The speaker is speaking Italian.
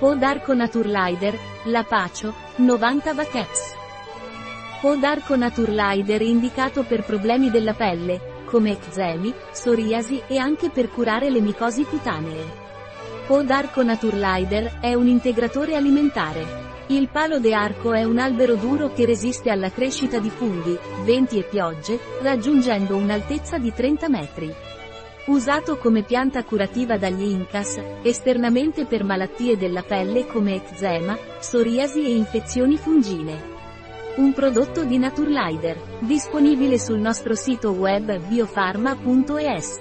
Podarco Naturlider, Lapacio, 90 Vacheps. Podarco Naturlider indicato per problemi della pelle, come eczemi, psoriasi e anche per curare le micosi cutanee. Podarco Naturlider è un integratore alimentare. Il palo de arco è un albero duro che resiste alla crescita di funghi, venti e piogge, raggiungendo un'altezza di 30 metri. Usato come pianta curativa dagli Incas, esternamente per malattie della pelle come eczema, psoriasi e infezioni fungine. Un prodotto di Naturlider, disponibile sul nostro sito web biofarma.es.